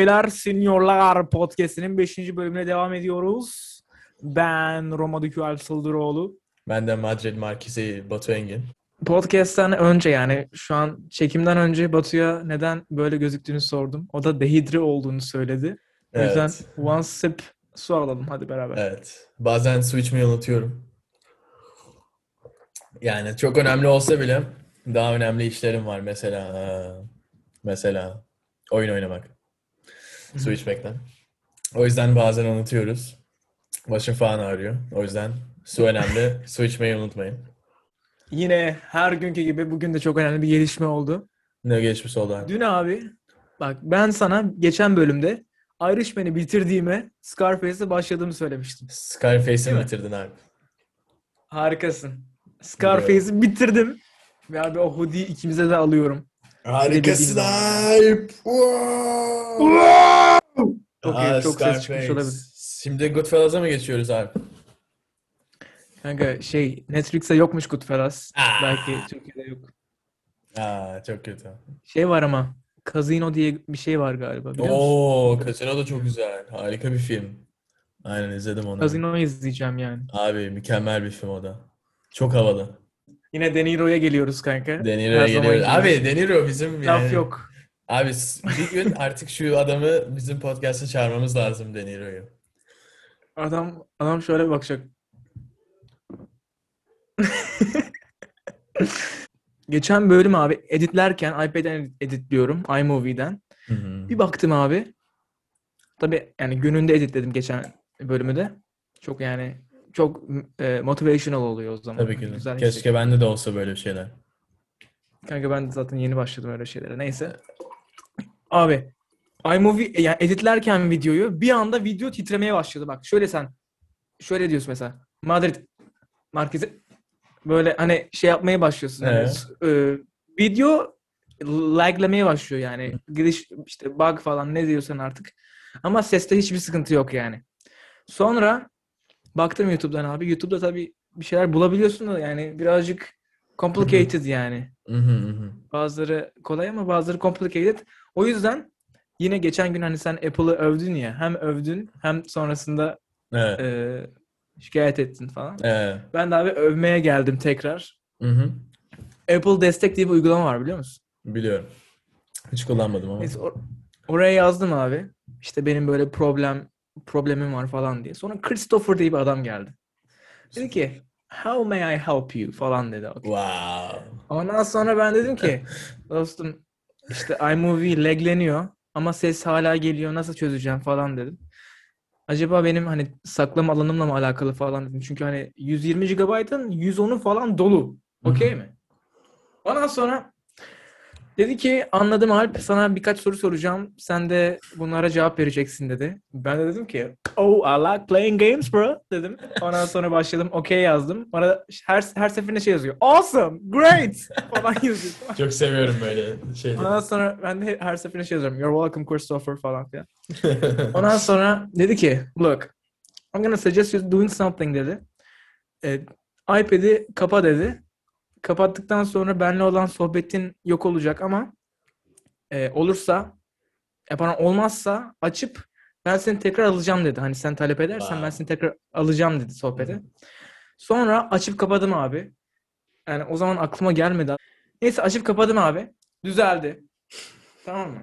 beyler, Seniorlar Podcast'inin 5. bölümüne devam ediyoruz. Ben Roma Düküel Sıldıroğlu. Ben de Madrid Markizi Batu Engin. Podcast'ten önce yani şu an çekimden önce Batu'ya neden böyle gözüktüğünü sordum. O da dehidre olduğunu söyledi. O Evet. yüzden one sip su alalım hadi beraber. Evet. Bazen su içmeyi unutuyorum. Yani çok önemli olsa bile daha önemli işlerim var. Mesela mesela oyun oynamak. Su içmekten. O yüzden bazen unutuyoruz. Başım falan ağrıyor. O yüzden su önemli. su içmeyi unutmayın. Yine her günkü gibi bugün de çok önemli bir gelişme oldu. Ne geçmiş oldu abi? Dün abi bak ben sana geçen bölümde Irishman'i bitirdiğime Scarface'e başladığımı söylemiştim. Scarface'i bitirdin abi. Harikasın. Scarface'i bitirdim. Ve abi o hoodie'yi ikimize de alıyorum. Harikasın abi. Wow. Çok Aa, iyi, çok ses çıkmış olabilir. Şimdi Goodfellas'a mı geçiyoruz abi? Kanka şey Netflix'te yokmuş Goodfellas. Aa. Belki Türkiye'de yok. Aa, çok kötü. Şey var ama Casino diye bir şey var galiba biliyor musun? Oo, Casino da çok güzel. Harika bir film. Aynen izledim onu. Casino'yu izleyeceğim yani. Abi mükemmel bir film o da. Çok havalı. Yine De Niro'ya geliyoruz kanka. De Niro'ya geliyoruz. Abi De Niro bizim yani. Laf yok. Abi bir gün artık şu adamı bizim podcast'a çağırmamız lazım De Niro'yu. Adam adam şöyle bakacak. Geçen bölüm abi editlerken iPad'den editliyorum iMovie'den. Hı hı. Bir baktım abi. Tabii yani gününde editledim geçen bölümü de. Çok yani çok e, motivational oluyor o zaman. Tabii ki. Güzel Keşke bende de olsa böyle şeyler. Kanka ben de zaten yeni başladım öyle şeylere. Neyse. Abi iMovie yani editlerken videoyu bir anda video titremeye başladı. Bak şöyle sen şöyle diyorsun mesela. Madrid merkezi böyle hani şey yapmaya başlıyorsun. Hani, Evet. e, video laglamaya başlıyor yani. Giriş işte bug falan ne diyorsan artık. Ama seste hiçbir sıkıntı yok yani. Sonra baktım YouTube'dan abi. YouTube'da tabii bir şeyler bulabiliyorsun da yani birazcık complicated yani. Bazıları kolay ama bazıları complicated. O yüzden yine geçen gün hani sen Apple'ı övdün ya. Hem övdün hem sonrasında Evet. e, şikayet ettin falan. Evet. Ben de abi övmeye geldim tekrar. Hı hı. Apple Destek diye bir uygulama var biliyor musun? Biliyorum. Hiç kullanmadım ama. Neyse or- oraya yazdım abi. İşte benim böyle problem problemim var falan diye. Sonra Christopher diye bir adam geldi. Dedi ki How may I help you falan dedi. Wow. Ondan sonra ben dedim ki dostum işte iMovie lagleniyor ama ses hala geliyor nasıl çözeceğim falan dedim. Acaba benim hani saklama alanımla mı alakalı falan dedim. Çünkü hani 120 GB'ın 110'u falan dolu. Okey mi? Ondan sonra dedi ki anladım Alp sana birkaç soru soracağım. Sen de bunlara cevap vereceksin dedi. Ben de dedim ki oh I like playing games bro dedim. Ondan sonra başladım okey yazdım. Bana her, her seferinde şey yazıyor. Awesome, great falan yazıyor. Çok seviyorum böyle şeyleri. Ondan sonra ben de her seferinde şey yazıyorum. You're welcome Christopher falan filan. Ondan sonra dedi ki look I'm gonna suggest you doing something dedi. E, iPad'i kapa dedi. Kapattıktan sonra benimle olan sohbetin yok olacak ama e, olursa e, pardon, olmazsa açıp ben seni tekrar alacağım dedi. Hani sen talep edersen Wow. ben seni tekrar alacağım dedi sohbete. Sonra açıp kapadım abi. Yani o zaman aklıma gelmedi. Neyse açıp kapadım abi. Düzeldi. Tamam mı?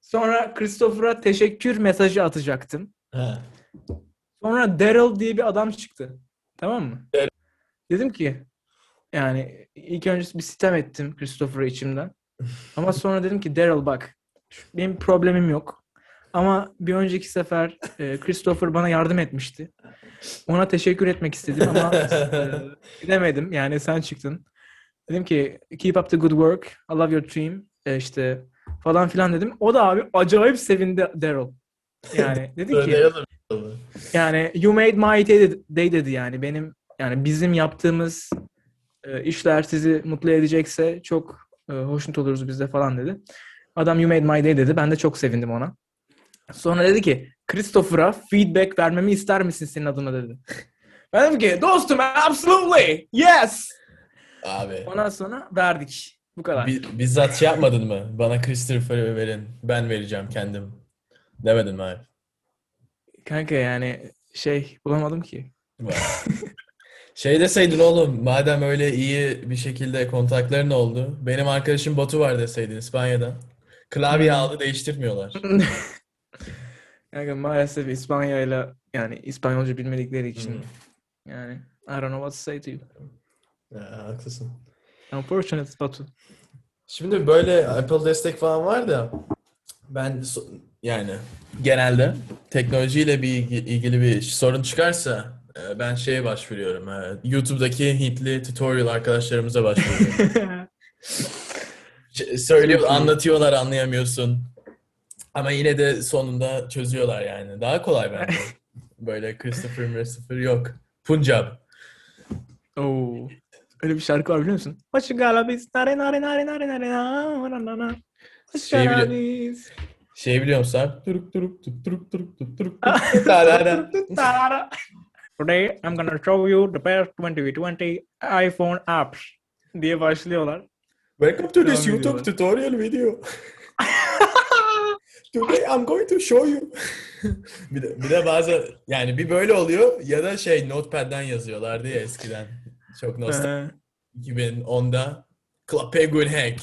Sonra Christopher'a teşekkür mesajı atacaktım. Ha. Sonra Daryl diye bir adam çıktı. Tamam mı? Daryl. Dedim ki yani ilk önce bir sitem ettim Christopher'a içimden. Ama sonra dedim ki Daryl bak benim problemim yok. Ama bir önceki sefer e, Christopher bana yardım etmişti. Ona teşekkür etmek istedim ama e, gidemedim. Yani sen çıktın. Dedim ki keep up the good work. I love your team. E, işte falan filan dedim. O da abi acayip sevindi Daryl. Yani dedi ki Daryl. yani you made my day dedi yani benim yani bizim yaptığımız e, işler sizi mutlu edecekse çok e, hoşnut oluruz biz de falan dedi. Adam you made my day dedi. Ben de çok sevindim ona. Sonra dedi ki Christopher'a feedback vermemi ister misin senin adına dedi. Ben dedim ki dostum absolutely yes. Abi. Ondan sonra verdik. Bu kadar. Bi- bizzat şey yapmadın mı? Bana Christopher'ı verin. Ben vereceğim kendim. Demedin mi Alp? Kanka yani şey bulamadım ki. Şey deseydin oğlum, madem öyle iyi bir şekilde kontakların oldu, benim arkadaşım Batu var deseydin İspanya'dan. Klavye Hmm. aldı değiştirmiyorlar. Kanka maalesef İspanya'yla yani İspanyolca bilmedikleri için Hmm. yani I don't know what to say to you. Ya, haklısın. Unfortunate Batu. Şimdi böyle Apple destek falan var da ben yani genelde teknolojiyle bir ilgi- ilgili bir sorun çıkarsa ben şeye başvuruyorum. e, YouTube'daki Hintli tutorial arkadaşlarımıza başvuruyorum. Söylüyor, anlatıyorlar, anlayamıyorsun. Ama yine de sonunda çözüyorlar yani. Daha kolay bence. Böyle Christopher Christopher yok. Punjab. Oo. Öyle bir şarkı var biliyor musun? Hoş galabis. Nare nare nare nare nare na na na na. Hoş Şey galabis. Şey biliyor musun? tut turuk turuk tut turuk tut. Tarara. Today I'm gonna show you the best 2020 iPhone apps diye başlıyorlar. Welcome to this YouTube tutorial video. Today I'm going to show you. bir de, bir de bazı yani bir böyle oluyor ya da şey Notepad'den yazıyorlardı ya eskiden. Çok nostalji. Ee, 2010'da Club Penguin Hack.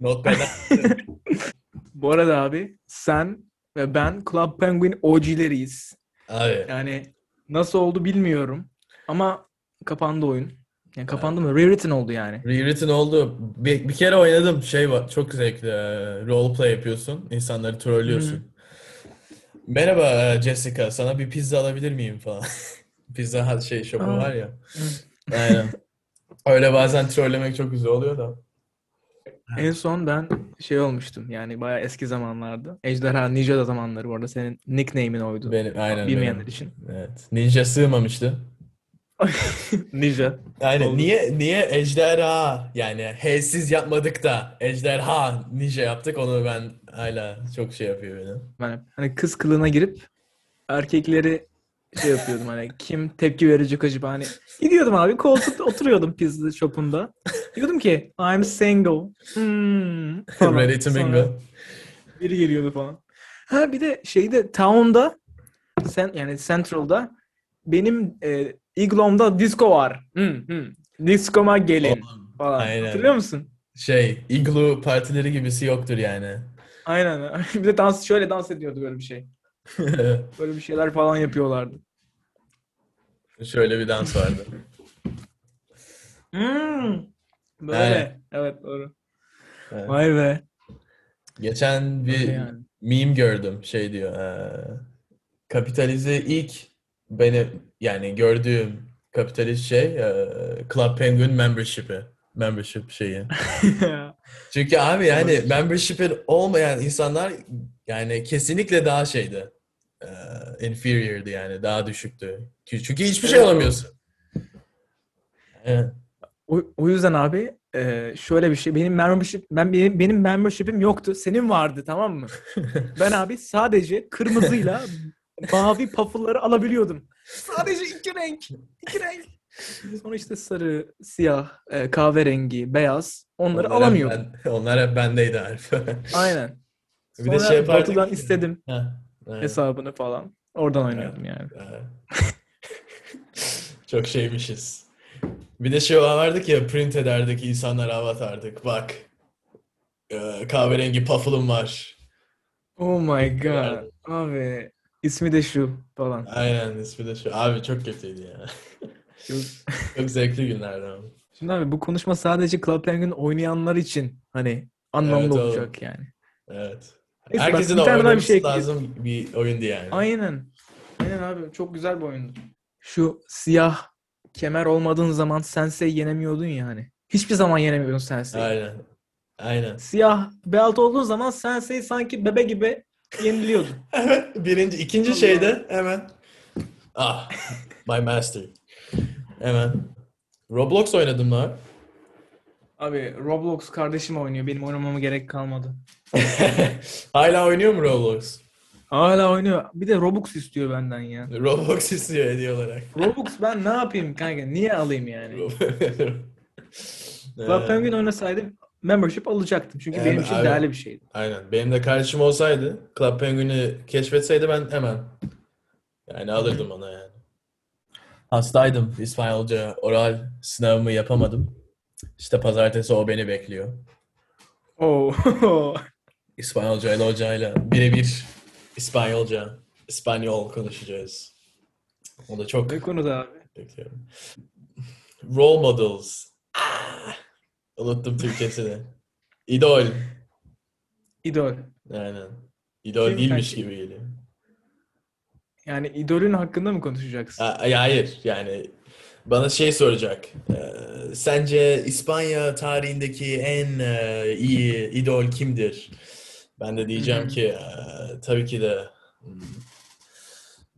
Notepad'den bu arada abi sen ve ben Club Penguin OG'leriyiz. abi Yani nasıl oldu bilmiyorum ama kapandı oyun. Yani kapandı mı? Rewritten oldu yani. rewritten oldu. Bir, bir kere oynadım. Şey var. Çok zevkli. e, Role play yapıyorsun. İnsanları trollüyorsun. Merhaba e, Jessica. Sana bir pizza alabilir miyim falan. Pizza şey şopu var ya. Aynen. Öyle bazen trollemek çok güzel oluyor da. En son ben şey olmuştum yani bayağı eski zamanlarda. Ejderha Ninja zamanları bu arada senin nickname'in oydu. Benim, aynen Bilmeyenler benim. için. Evet. Ninja sığmamıştı. Ninja. Aynen. Oldu. Niye niye ejderha yani H'siz yapmadık da ejderha ninja yaptık onu ben hala çok şey yapıyor beni. Ben hep hani kız kılığına girip erkekleri şey yapıyordum hani kim tepki verecek acaba hani gidiyordum abi koltukta oturuyordum pizza shop'unda. Diyordum ki I'm single. Hmm, falan. Ready to mingle. Biri geliyordu falan. Ha bir de şeyde Town'da sen yani Central'da benim e, iglomda disco var. Hmm, hmm. Disco'ma gelin Oğlum, falan. aynen. Hatırlıyor musun? Şey, igloo partileri gibisi yoktur yani. Aynen. bir de dans şöyle dans ediyordu böyle bir şey. Böyle bir şeyler falan yapıyorlardı. Şöyle bir dans vardı. Hmm. Böyle. Aynen. Evet doğru. Evet. Vay be. Geçen bir Öyle yani. meme gördüm. Şey diyor. eee, kapitalize ilk benim yani gördüğüm kapitalist şey eee, Club Penguin membership'i. Membership şeyi. Çünkü abi yani membership'in olmayan insanlar yani kesinlikle daha şeydi. Eee inferior'dı yani. Daha düşüktü. Çünkü hiçbir şey alamıyorsun. Evet. o, o yüzden abi e, şöyle bir şey benim membership ben benim, benim membership'im yoktu. Senin vardı tamam mı? Ben abi sadece kırmızıyla mavi puffle'ları alabiliyordum. Sadece iki renk. iki renk. İşte sarı, siyah, e, kahverengi, beyaz onları Onlar hep alamıyordum. ben- onlar hep bendeydi Arif. Aynen. Bir de şey yapardık Batu'dan ki- istedim Ha, evet. hesabını falan. Oradan oynuyordum yani. Çok şeymişiz. Bir de şey vardı ki ya, print ederdik insanlara avatardık. Bak. Ee, kahverengi puffle'ım var. Oh my god. Abi ismi de şu falan. Aynen ismi de şu. Abi çok kötüydü ya. Çok- zevkli günlerdi ama. Şimdi abi bu konuşma sadece Club Penguin oynayanlar için hani anlamlı Evet, oğlum. olacak yani. Evet. Neyse, bak, Herkesin tane daha bir oynaması şey lazım bir oyundu yani. Aynen. Aynen abi çok güzel bir oyundu. Şu siyah kemer olmadığın zaman Sensei yenemiyordun ya hani. Hiçbir zaman yenemiyordun Sensei'yi. Aynen. Aynen. Siyah belt olduğun zaman Sensei sanki bebe gibi yeniliyordu. Evet. Birinci, ikinci şeyde hemen. Ah. My master. Hemen. Roblox oynadım lan. Abi Roblox kardeşim oynuyor. Benim oynamama gerek kalmadı. Hala oynuyor mu Roblox? Hala oynuyor. Bir de Robux istiyor benden ya. Roblox istiyor hediye olarak. Robux ben ne yapayım kanka? Niye alayım yani? Ee, Club Penguin oynasaydım membership alacaktım. Çünkü Evet, benim için abi. değerli bir şeydi. Aynen. Benim de kardeşim olsaydı, Club Penguin'i keşfetseydi ben hemen yani alırdım ona yani. Hastaydım. İspanyolca oral sınavımı yapamadım. İşte pazartesi o beni bekliyor. Oo. İspanyolca ile hocayla birebir İspanyolca, İspanyol konuşacağız. O da çok ne konuda abi? bekliyorum. Role models. Ah! Unuttum Türkçesini. İdol. İdol. Aynen. İdol Kim değilmiş kanki? gibi geliyor. Yani idolün hakkında mı konuşacaksın? Ha- ay- Hayır yani bana şey soracak. Ee, sence İspanya tarihindeki en e, iyi idol kimdir? Ben de diyeceğim ki e, tabii ki de hmm,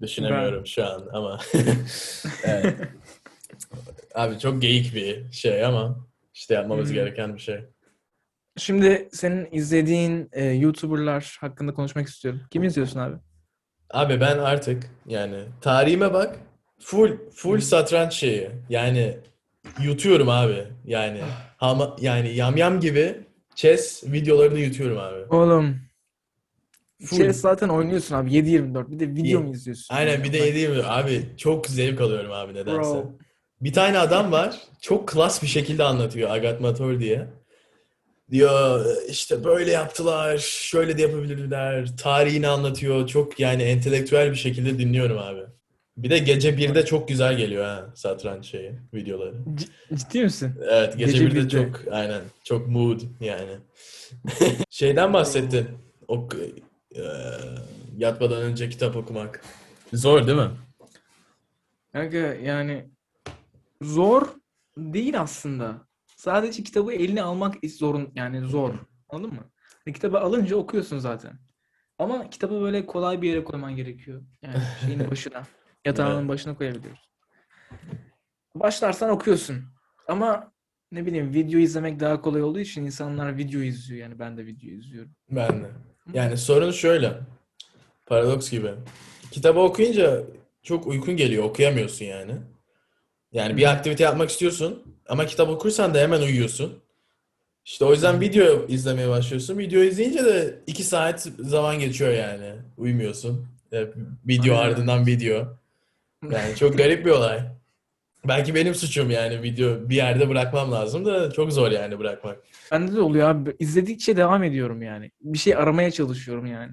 düşünemiyorum şu an ama Evet. Abi çok geyik bir şey ama işte yapmamız gereken bir şey. Şimdi senin izlediğin e, YouTuber'lar hakkında konuşmak istiyorum. Kim izliyorsun abi? Abi ben artık yani tarihime bak full full satranç şeyi. Yani yutuyorum abi. Yani ama yani yamyam gibi chess videolarını yutuyorum abi. Oğlum. Full. Chess zaten oynuyorsun abi 7-24. Bir de video mu izliyorsun? Aynen bir de Bak, yediğim abi çok zevk alıyorum abi nedense. Bro. Bir tane adam var çok klas bir şekilde anlatıyor Agat Mator diye. Diyor işte böyle yaptılar, şöyle de yapabilirler. Tarihini anlatıyor. Çok yani entelektüel bir şekilde dinliyorum abi. Bir de gece 1'de çok güzel geliyor ha satranç şeyi, videoları. C- ciddi misin? Evet gece, Gece 1'de 1'de. çok aynen çok mood yani. Şeyden bahsettin. O e, yatmadan önce kitap okumak. Zor değil mi? Kanka yani zor değil aslında. Sadece kitabı eline almak zorun yani zor. Anladın mı? Hani kitabı alınca okuyorsun zaten. Ama kitabı böyle kolay bir yere koyman gerekiyor. Yani şeyin başına. Yatağının başına koyabiliyoruz. Başlarsan okuyorsun. Ama ne bileyim video izlemek daha kolay olduğu için insanlar video izliyor. Yani ben de video izliyorum. Ben de. Yani sorun şöyle. Paradoks gibi. Kitabı okuyunca çok uykun geliyor. Okuyamıyorsun yani. Yani bir aktivite yapmak istiyorsun ama kitap okursan da hemen uyuyorsun. İşte o yüzden video izlemeye başlıyorsun. Video izleyince de iki saat zaman geçiyor yani. Uyumuyorsun. Video Aynen. ardından video. Yani çok garip bir olay. Belki benim suçum yani video bir yerde bırakmam lazım da çok zor yani bırakmak. Bende de oluyor abi. İzledikçe devam ediyorum yani. Bir şey aramaya çalışıyorum yani.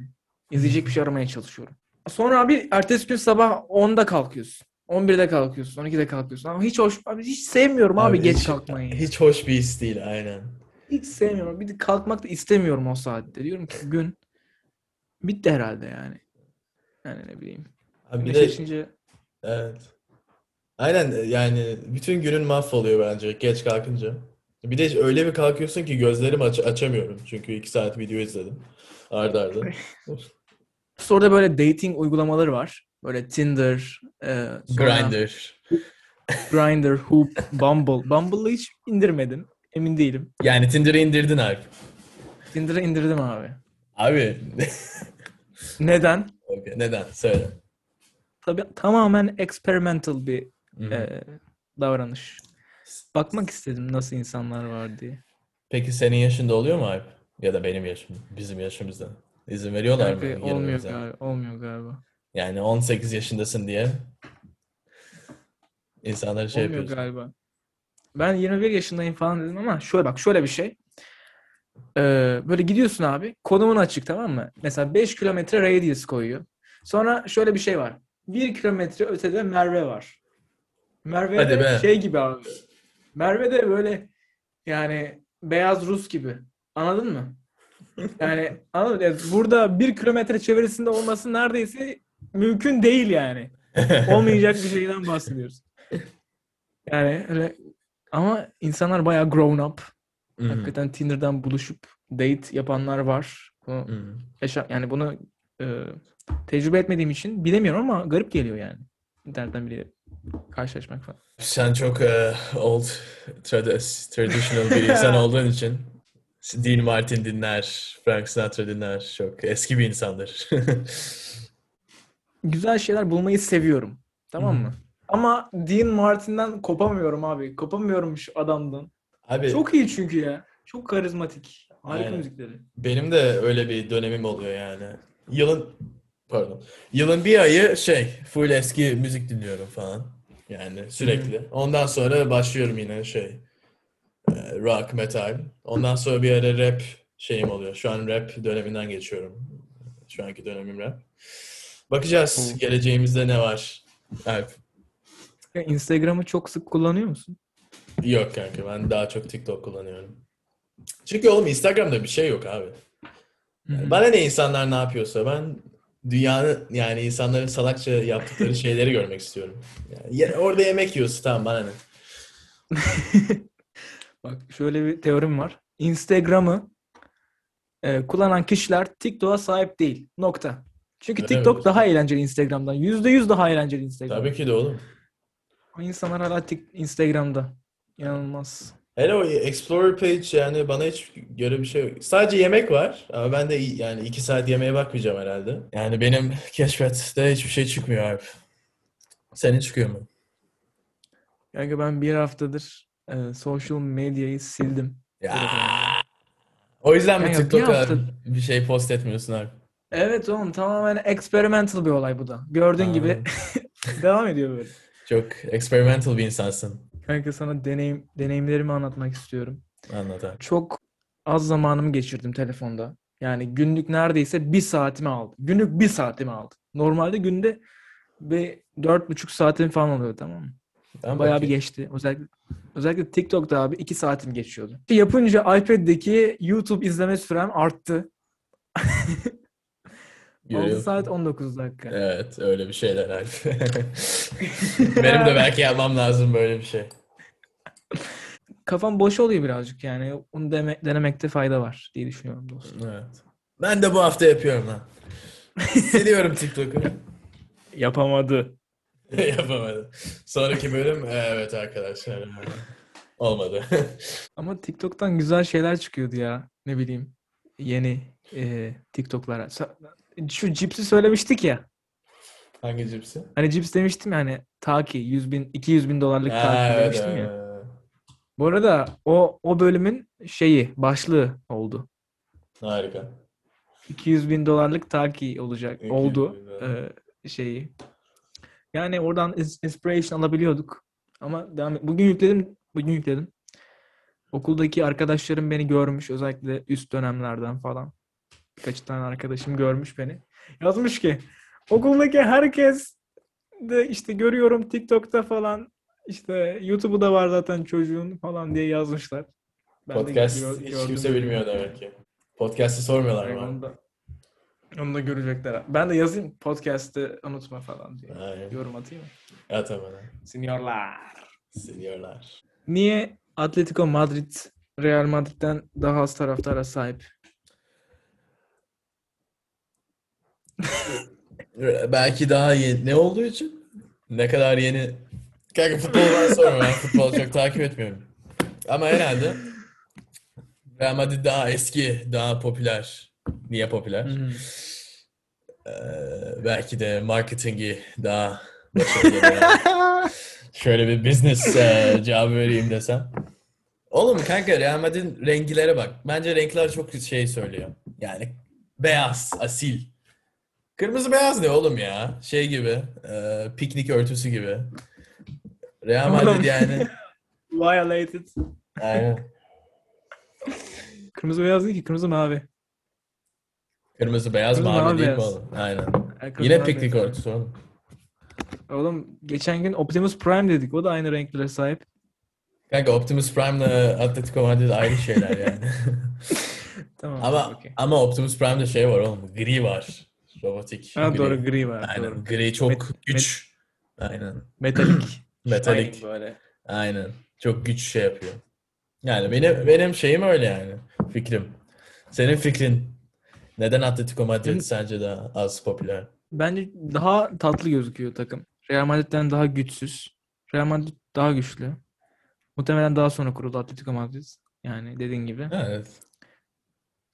İzleyecek bir şey aramaya çalışıyorum. Sonra abi ertesi gün sabah 10'da kalkıyorsun. 11'de kalkıyorsun, 12'de kalkıyorsun. Ama hiç hoş, abi hiç sevmiyorum abi, Abi geç hiç- kalkmayı. Hiç, Hiç hoş bir his değil aynen. sevmiyorum. Bir de kalkmak da istemiyorum o saatte. Diyorum ki gün bitti herhalde yani. Yani ne bileyim. Abi bir de açınca evet. Aynen yani bütün günün mahvoluyor bence geç kalkınca. Bir de öyle bir kalkıyorsun ki gözlerimi aç açamıyorum. Çünkü iki saat video izledim. Arda arda. sonra böyle dating uygulamaları var. Böyle Tinder, e, sonra Grindr. Grindr, Hoop, Bumble. Bumble'ı hiç indirmedim. Emin değilim. Yani Tinder'ı indirdin Alp. Tinder'ı indirdim abi. Abi Neden? Okey, neden? Söyle. Tabii tamamen experimental bir e, davranış. Bakmak istedim nasıl insanlar var diye. Peki senin yaşında oluyor mu Alp? Ya da benim yaşım, bizim yaşımızda. İzin veriyorlar mı Kanka, olmuyor girmemize? galiba. Olmuyor galiba. Yani 18 yaşındasın diye insanları şey olmuyor yapıyorsun. galiba. Ben 21 yaşındayım falan dedim ama şöyle bak şöyle bir şey. Ee, böyle gidiyorsun abi. Konumun açık tamam mı? Mesela 5 kilometre radius koyuyor. Sonra şöyle bir şey var. 1 kilometre ötede Merve var. Merve Hadi de be. şey gibi abi. Merve de böyle yani beyaz Rus gibi. Anladın mı? Yani anladın mı? Yani burada 1 kilometre çevresinde olması neredeyse mümkün değil yani. Olmayacak bir şeyden bahsediyoruz. Yani öyle ama insanlar bayağı grown up. Hı hı. Hakikaten Tinder'dan buluşup date yapanlar var. Bunu yaşa yani bunu e, tecrübe etmediğim için bilemiyorum ama garip geliyor yani. İnternetten bile karşılaşmak falan. Sen çok e, old trad- traditional bir insan olduğun için Dean Martin dinler, Frank Sinatra dinler. Çok eski bir insandır. Güzel şeyler bulmayı seviyorum. Tamam mı? Ama Dean Martin'den kopamıyorum abi. Kopamıyorum şu adamdan. Abi Çok iyi çünkü ya. Çok karizmatik. Harika Aynen. müzikleri. Benim de öyle bir dönemim oluyor yani. Yılın pardon. Yılın bir ayı şey full eski müzik dinliyorum falan. Yani sürekli. Ondan sonra başlıyorum yine şey e, rock, metal. Ondan sonra bir ara rap şeyim oluyor. Şu an rap döneminden geçiyorum. Şu anki dönemim rap. Bakacağız geleceğimizde ne var. Alp. Instagram'ı çok sık kullanıyor musun? Yok kanka ben daha çok TikTok kullanıyorum. Çünkü oğlum Instagram'da bir şey yok abi. Bana ne insanlar ne yapıyorsa ben dünyanın yani insanların salakça yaptıkları şeyleri görmek istiyorum. Yani orada yemek yiyorsun tamam bana ne. Bak şöyle bir teorim var. Instagram'ı e, kullanan kişiler TikTok'a sahip değil. Nokta. Çünkü Öyle mi TikTok diyorsun? daha eğlenceli Instagram'dan. %100 daha eğlenceli Instagram. Tabii ki de oğlum. O insanlar hala tik- Instagram'da. İnanılmaz. Hele o Explorer page yani bana hiç göre bir şey yok. Sadece yemek var ama ben de yani iki saat yemeğe bakmayacağım herhalde. Yani benim keşfette hiçbir şey çıkmıyor abi. Senin çıkıyor mu? Yani ben bir haftadır e, social medyayı sildim. Ya. O yüzden mi Kanka, bir TikTok'a hafta- bir şey post etmiyorsun abi? Evet oğlum tamamen experimental bir olay bu da. Gördüğün gibi devam ediyor böyle. Çok experimental bir insansın. Kanka sana deneyim deneyimlerimi anlatmak istiyorum. Anlat abi. Çok az zamanımı geçirdim telefonda. Yani günlük neredeyse bir saatimi aldı. Günlük bir saatimi aldı. Normalde günde bir dört buçuk saatim falan oluyor tamam mı? Ben Bayağı bir geçti. Özellikle özellikle TikTok'ta abi iki saatim geçiyordu. Yapınca iPad'deki YouTube izleme sürem arttı. 6 Görüyorum. saat 19 dakika. Evet, öyle bir şeyler abi. Benim de belki yapmam lazım böyle bir şey. Kafam boş oluyor birazcık yani. Onu deme- denemekte fayda var diye düşünüyorum dostum. Evet. Ben de bu hafta yapıyorum lan. Siliyorum TikTok'u. Yapamadı. Yapamadım. Sonraki bölüm evet arkadaşlar. Olmadı. Ama TikTok'tan güzel şeyler çıkıyordu ya. Ne bileyim. Yeni e, TikTok'lara. Şu cipsi söylemiştik ya. Hangi cipsi? Hani cips demiştim ya hani Taki 100 bin 200 bin dolarlık Ha, Taki evet, demiştim ya. evet. Bu arada o o bölümün şeyi başlığı oldu. Harika. 200 bin dolarlık Taki olacak 200 oldu e, şeyi. Yani oradan inspiration alabiliyorduk. Ama devam et- Bugün yükledim. Bugün yükledim. Okuldaki arkadaşlarım beni görmüş. Özellikle üst dönemlerden falan. Birkaç tane arkadaşım görmüş beni. Yazmış ki okuldaki herkes de işte görüyorum TikTok'ta falan işte YouTube'u da var zaten çocuğun falan diye yazmışlar. Ben de Podcast gör- hiç kimse bilmiyor demek ki. Podcast'ı sormuyorlar mı? Onu da, onu da görecekler. Ben de yazayım podcast'ı unutma falan diye. Aynen. Yorum atayım mı? At hemen. Seniorlar. Siliyorlar. Niye Atletico Madrid Real Madrid'den daha az taraftara sahip? Belki daha yeni. Ne olduğu için? Ne kadar yeni? Kanka futboldan sorma. Ben futbolu çok takip etmiyorum. Ama herhalde Real Madrid daha eski, daha popüler. Niye popüler? Ee, belki de marketingi daha başarılı. Şöyle bir business e, cevabı vereyim desem. Oğlum kanka Real Madrid'in renklere bak. Bence renkler çok şey söylüyor. Yani beyaz, asil. Kırmızı beyaz ne oğlum ya? Şey gibi, e, piknik örtüsü gibi. Real. Madrid yani. Violated. Aynen. Kırmızı beyaz değil ki kırmızı mavi. Kırmızı beyaz, Kırmızı, mavi mavi, değil mi oğlum? Aynen. Kırmızı Yine piknik beyaz. örtüsü oğlum. Oğlum geçen gün Optimus Prime dedik. O da aynı renklere sahip. Kanka Optimus Prime'la Atletico Madrid ayrı şeyler yani. Tamam. ama okey. ama Optimus Prime'de şey var oğlum. Gri var. Robotik. Ha, gri. doğru gri var. Aynen. Doğru. Gri çok Met- güç. Aynen. Metalik. Metalik. Böyle. Aynen. Çok güç şey yapıyor. Yani benim benim şeyim öyle yani. Fikrim. Senin fikrin neden Atletico Madrid sence daha az popüler? Bence daha tatlı gözüküyor takım. Real Madrid'den daha güçsüz. Real Madrid daha güçlü. Muhtemelen daha sonra kuruldu Atletico Madrid. Yani dediğin gibi. Evet.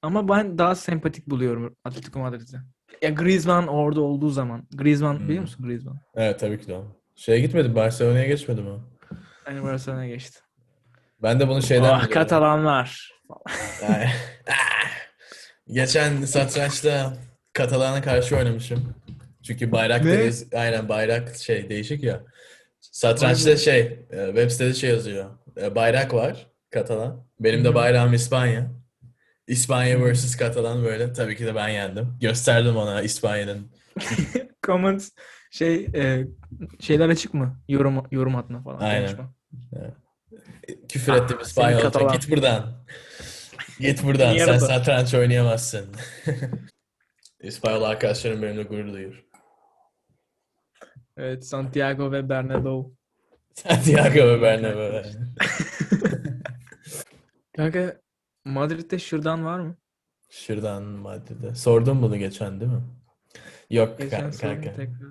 Ama ben daha sempatik buluyorum Atletico Madrid'i. Ya Griezmann orada olduğu zaman. Griezmann biliyor Hmm. musun Griezmann? Evet tabii ki de. Şeye gitmedi, Barcelona'ya geçmedi mi? Aynı Barcelona'ya geçti. Ben de bunu şeyden Ah. Katalanlar. Yani- Geçen satrançta Katalan'a karşı oynamışım. Çünkü bayrak Ne? deniz, aynen bayrak şey değişik ya. Satrançta Aynen. şey e, web sitede şey yazıyor. E, Bayrak var Katalan. Benim de bayrağım İspanya. İspanya vs Katalan böyle. Tabii ki de ben yendim. Gösterdim ona İspanya'nın. Comments şey e, şeyler açık mı? Yorum yorum atma falan. Aynen. konuşma. Küfür Ah, ettim. Katalan. Git buradan. Git buradan. Sen Mierda. satranç oynayamazsın. İspanyol arkadaşlarım benimle gurur duyuyor. Evet Santiago ve Bernabeu. Santiago ve Bernabeu. Kanka Madrid'de şırdan var mı? Şuradan Madrid'e. Sordum bunu geçen değil mi? Yok Geçen sordum kanka. tekrar.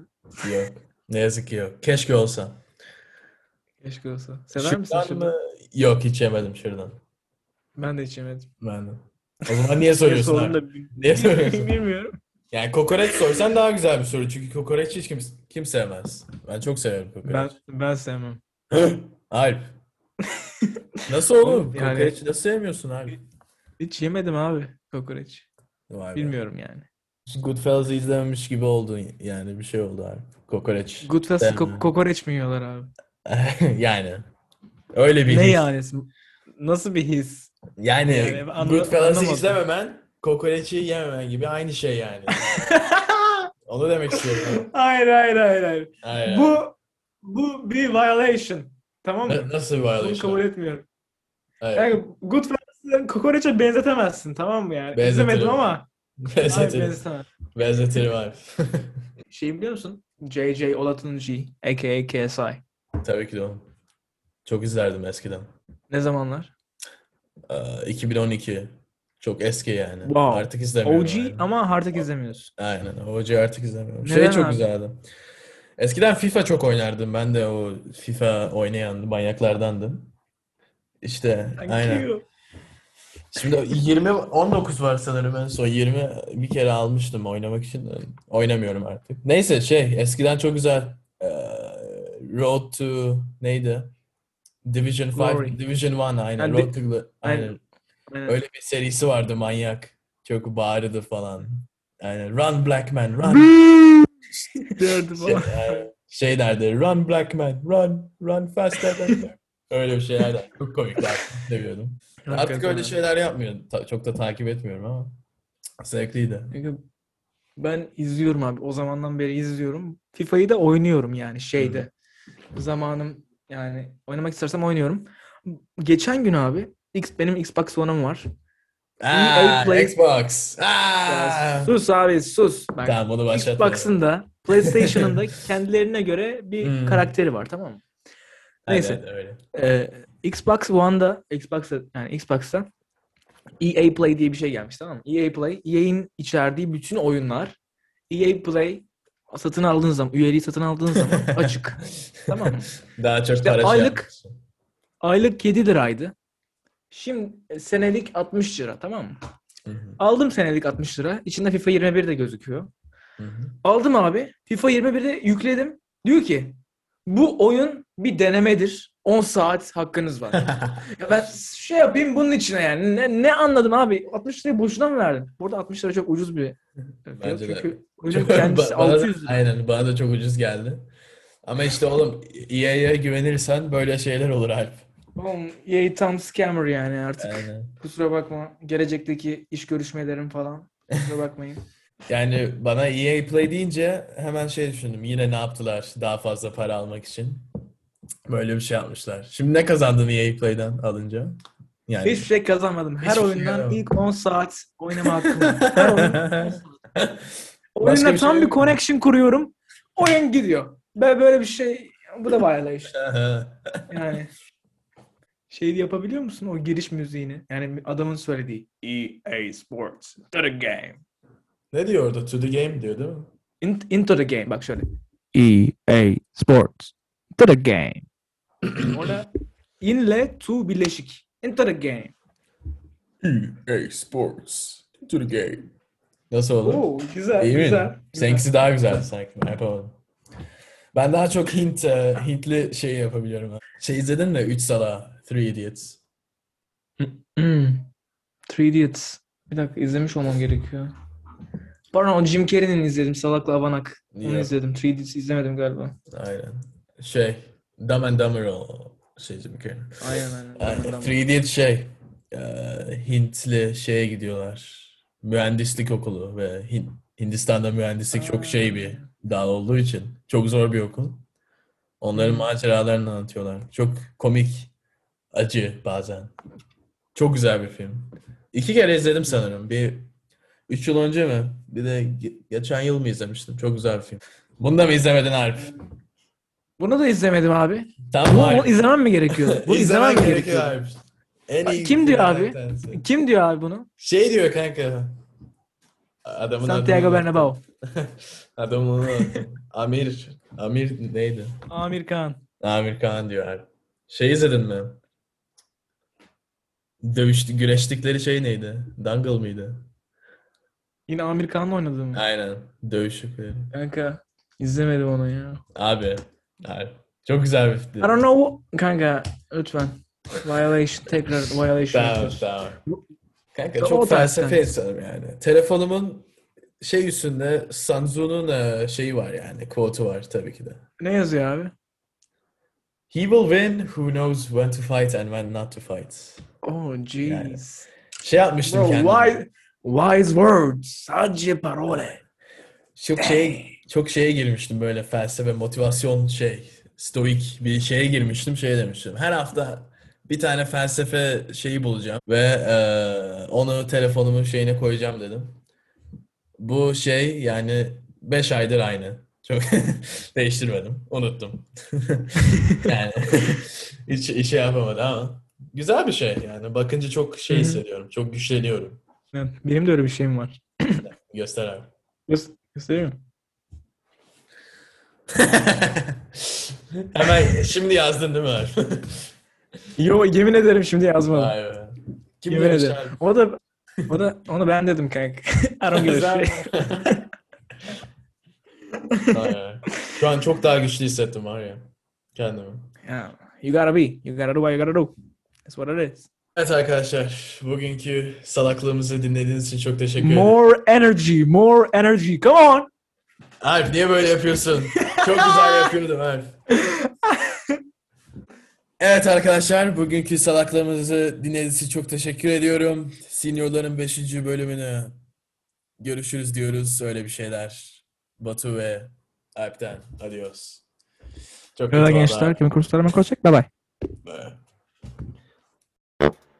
Yok. Ne yazık ki yok. Keşke olsa. Keşke olsa. Sever misin Şırdan şırdan? mı? Yok hiç yemedim şuradan. Ben de hiç yemedim. Ben de. O zaman niye soruyorsun abi? da Niye soruyorsun? Bilmiyorum. Yani kokoreç sorsan daha güzel bir soru. Çünkü kokoreç hiç kim, kim sevmez. Ben çok severim kokoreç. Ben ben sevmem. Alp. Nasıl oğlum? Yani- Kokoreç nasıl sevmiyorsun abi? Hiç yemedim abi kokoreç. Vay be. Bilmiyorum yani. Goodfellas'ı izlememiş gibi oldu yani bir şey oldu abi. Kokoreç. Goodfellas'ta Sevmem. ko- kokoreç mi yiyorlar abi? yani. Öyle bir Ne his. yani? Nasıl bir his? Yani, Yani anla- Goodfellas'ı izlememen, kokoreçi yememen gibi aynı şey yani. Onu demek istiyorum. hayır hayır hayır hayır. Aynen. Bu bu bir violation. Tamam mı? nasıl bir Bunu violation? kabul etmiyorum. Evet. Yani Goodfellas'ı kokoreçe benzetemezsin tamam mı yani? Benzetirim. İzlemedim ama hayır Benzetirim. benzetemem. Benzetirim abi. Şey biliyor musun? J.J. Olatunji aka KSI. Tabii ki de oğlum. Çok izlerdim eskiden. Ne zamanlar? Ee, 2012. Çok eski yani. Wow. Artık izlemiyorum. OG yani. ama artık izlemiyorsun. Aynen. OG artık izlemiyorum. Neden Şey çok abi? güzeldi. Eskiden FIFA çok oynardım. Ben de o FIFA oynayan manyaklardandım. İşte Thank aynen. you. Şimdi 20 19 var sanırım en son 20 bir kere almıştım oynamak için. Oynamıyorum artık. Neyse şey eskiden çok güzel eee, Road to neydi? Division 5, Glory. Division 1 aynen. Ha, Road to Aynen. aynen. Aynen. Öyle bir serisi vardı manyak. Çok bağırdı falan. Aynen. Run Black Man, run. Derdi Şey, falan. e, şey derdi. Run Black Man, run, run faster than that." Öyle bir şeyler derdi. Çok komikti. Seviyordum. Artık öyle şeyler yapmıyorum. Ta- çok da takip etmiyorum ama zevkliydi. Çünkü ben izliyorum abi. O zamandan beri izliyorum. FIFA'yı da oynuyorum yani şeyde. Zamanım yani oynamak istersem oynuyorum. Geçen gün abi X, benim Xbox One'um var. Aa, Play- Xbox. Aa. sus abi sus. Bak, Tamam bunu başlatalım. Xbox'ın da PlayStation'ın da kendilerine göre bir Hmm. karakteri var tamam mı? Neyse. Evet, öyle. Ee, Xbox One'da Xbox'ta yani Xbox'ta EA Play diye bir şey gelmiş tamam mı? EA Play, EA'in içerdiği bütün oyunlar EA Play satın aldığın zaman, üyeliği satın aldığın zaman açık. tamam mı? Daha çok İşte para şey aylık- yapmışsın. Aylık 7 liraydı. Şimdi e, senelik 60 lira tamam mı? Hı hı, Aldım senelik 60 lira. İçinde FIFA 21 de gözüküyor. hı hı. Aldım abi. FIFA 21'de yükledim. Diyor ki bu oyun bir denemedir. 10 saat hakkınız var. Ya ben şey yapayım bunun içine yani. Ne, ne anladım abi? 60 lirayı boşuna mı verdin? Burada 60 lira çok ucuz bir fiyat. De. Çünkü oyunun kendisi ba- bana da- 600 lira. Aynen bana da çok ucuz geldi. Ama işte oğlum EA'ye güvenirsen böyle şeyler olur Alp. Oğlum EA tam scammer yani artık. Aynen. Kusura bakma. Gelecekteki iş görüşmelerim falan. Kusura bakmayın. Yani bana EA Play deyince hemen şey düşündüm. Yine ne yaptılar daha fazla para almak için? Böyle bir şey yapmışlar. Şimdi ne kazandın EA Play'den alınca? Yani Hiçbir şey kazanmadım. Her şey oyundan kazanmadım. ilk 10 saat oynama hakkım var. Her oyun 10 saat. Başka Oyunla bir tam şey bir connection kuruyorum. Oyun gidiyor. Böyle böyle bir şey bu da violation. Yani şey yapabiliyor musun o giriş müziğini? Yani adamın söylediği EA Sports to the game. ne diyor orada? To the game diyor değil mi? In- into the game. Bak şöyle. EA Sports to the game. Orada inle to birleşik. Into the game. EA Sports. To the game. Nasıl olur? Oo güzel İyi mi? güzel. güzel. Seninkisi daha güzel sanki. Ben yapamadım. Ben daha çok Hint, e, Hintli şey yapabiliyorum. Şey izledin mi? Üç Sala, Three Idiots. Three Idiots. Bir dakika izlemiş olmam gerekiyor. Pardon o Jim Carrey'nin izledim. Salakla Avanak. Onu Yok. izledim. Three Idiots izlemedim galiba. Aynen. Şey, Dumb and Dumber o şey Jim Carrey. Aynen aynen. Aynen. Tamam, Three Idiots şey, e, Hintli şeye gidiyorlar. Mühendislik okulu ve Hin- Hindistan'da mühendislik çok şey bir dal olduğu için çok zor bir okul. Onların maceralarını anlatıyorlar. Çok komik, acı bazen. Çok güzel bir film. İki kere izledim sanırım. Bir üç yıl önce mi? Bir de ge- geçen yıl mı izlemiştim? Çok güzel bir film. Bunu da mı izlemedin Alp? Bunu da izlemedim abi. Tamam Bunu, bunu izlemem mi gerekiyordu? Bunu izlemem mi gerekiyordu? Alp. En iyi Kim diyor abi? tanesi. Kim diyor abi bunu? Şey diyor kanka. Adamın Santiago Bernabéu. Adamın Amir. Amir neydi? Amir Khan. Amir Khan diyor abi. Şey izledin mi? Dövüştü, güreştikleri şey neydi? Dangle mıydı? Yine Amir Khan'la oynadı mı? Aynen. Dövüştükleri. Kanka izlemedim onu ya. Abi. abi. Çok güzel bir film. I don't know. Kanka lütfen. Violation tekrar violation. Tamam yapıyoruz. tamam. Kanka çok felsefe insanım yani. Telefonumun şey üstünde Sun e, şeyi var yani. Quote'u var tabii ki de. Ne yazıyor abi? He will win who knows when to fight and when not to fight. Oh jeez. Şey yapmıştım Bro, kendime. wise, wise words. Sadece parole. Çok şey çok şeye girmiştim böyle felsefe, motivasyon şey, stoik bir şeye girmiştim. Şey demiştim. Her hafta bir tane felsefe şeyi bulacağım ve eee, onu telefonumun şeyine koyacağım dedim. Bu şey yani 5 aydır aynı. Çok değiştirmedim. Unuttum. Yani hiç işe yapamadı ama güzel bir şey yani. Bakınca çok şey hissediyorum. Çok güçleniyorum. Evet, Benim de öyle bir şeyim var. Göster abi. Göz, göstereyim mi? Hemen şimdi yazdın değil mi abi? Yo yemin ederim şimdi yazmadım. Vay be. Kim yemin demiş ederim. abi? O da o da onu ben dedim kanka. I don't give a Sen- shit. Vay be. Şu an çok daha güçlü hissettim var ya. Kendimi. Yeah. You gotta be. You gotta do what you gotta do. That's what it is. Evet arkadaşlar. Bugünkü salaklığımızı dinlediğiniz için çok teşekkür ederim. More energy, more energy. Come on. Alp niye böyle yapıyorsun? Çok güzel yapıyordum Alp. Evet arkadaşlar, bugünkü salaklığımızı dinlediğiniz için çok teşekkür ediyorum. Seniorların 5. bölümünü görüşürüz diyoruz. Öyle bir şeyler. Batu ve Alp'ten. Adios. Çok Merhaba gençler. Kimin kurslarıma koşacak? Bye bye. Bye.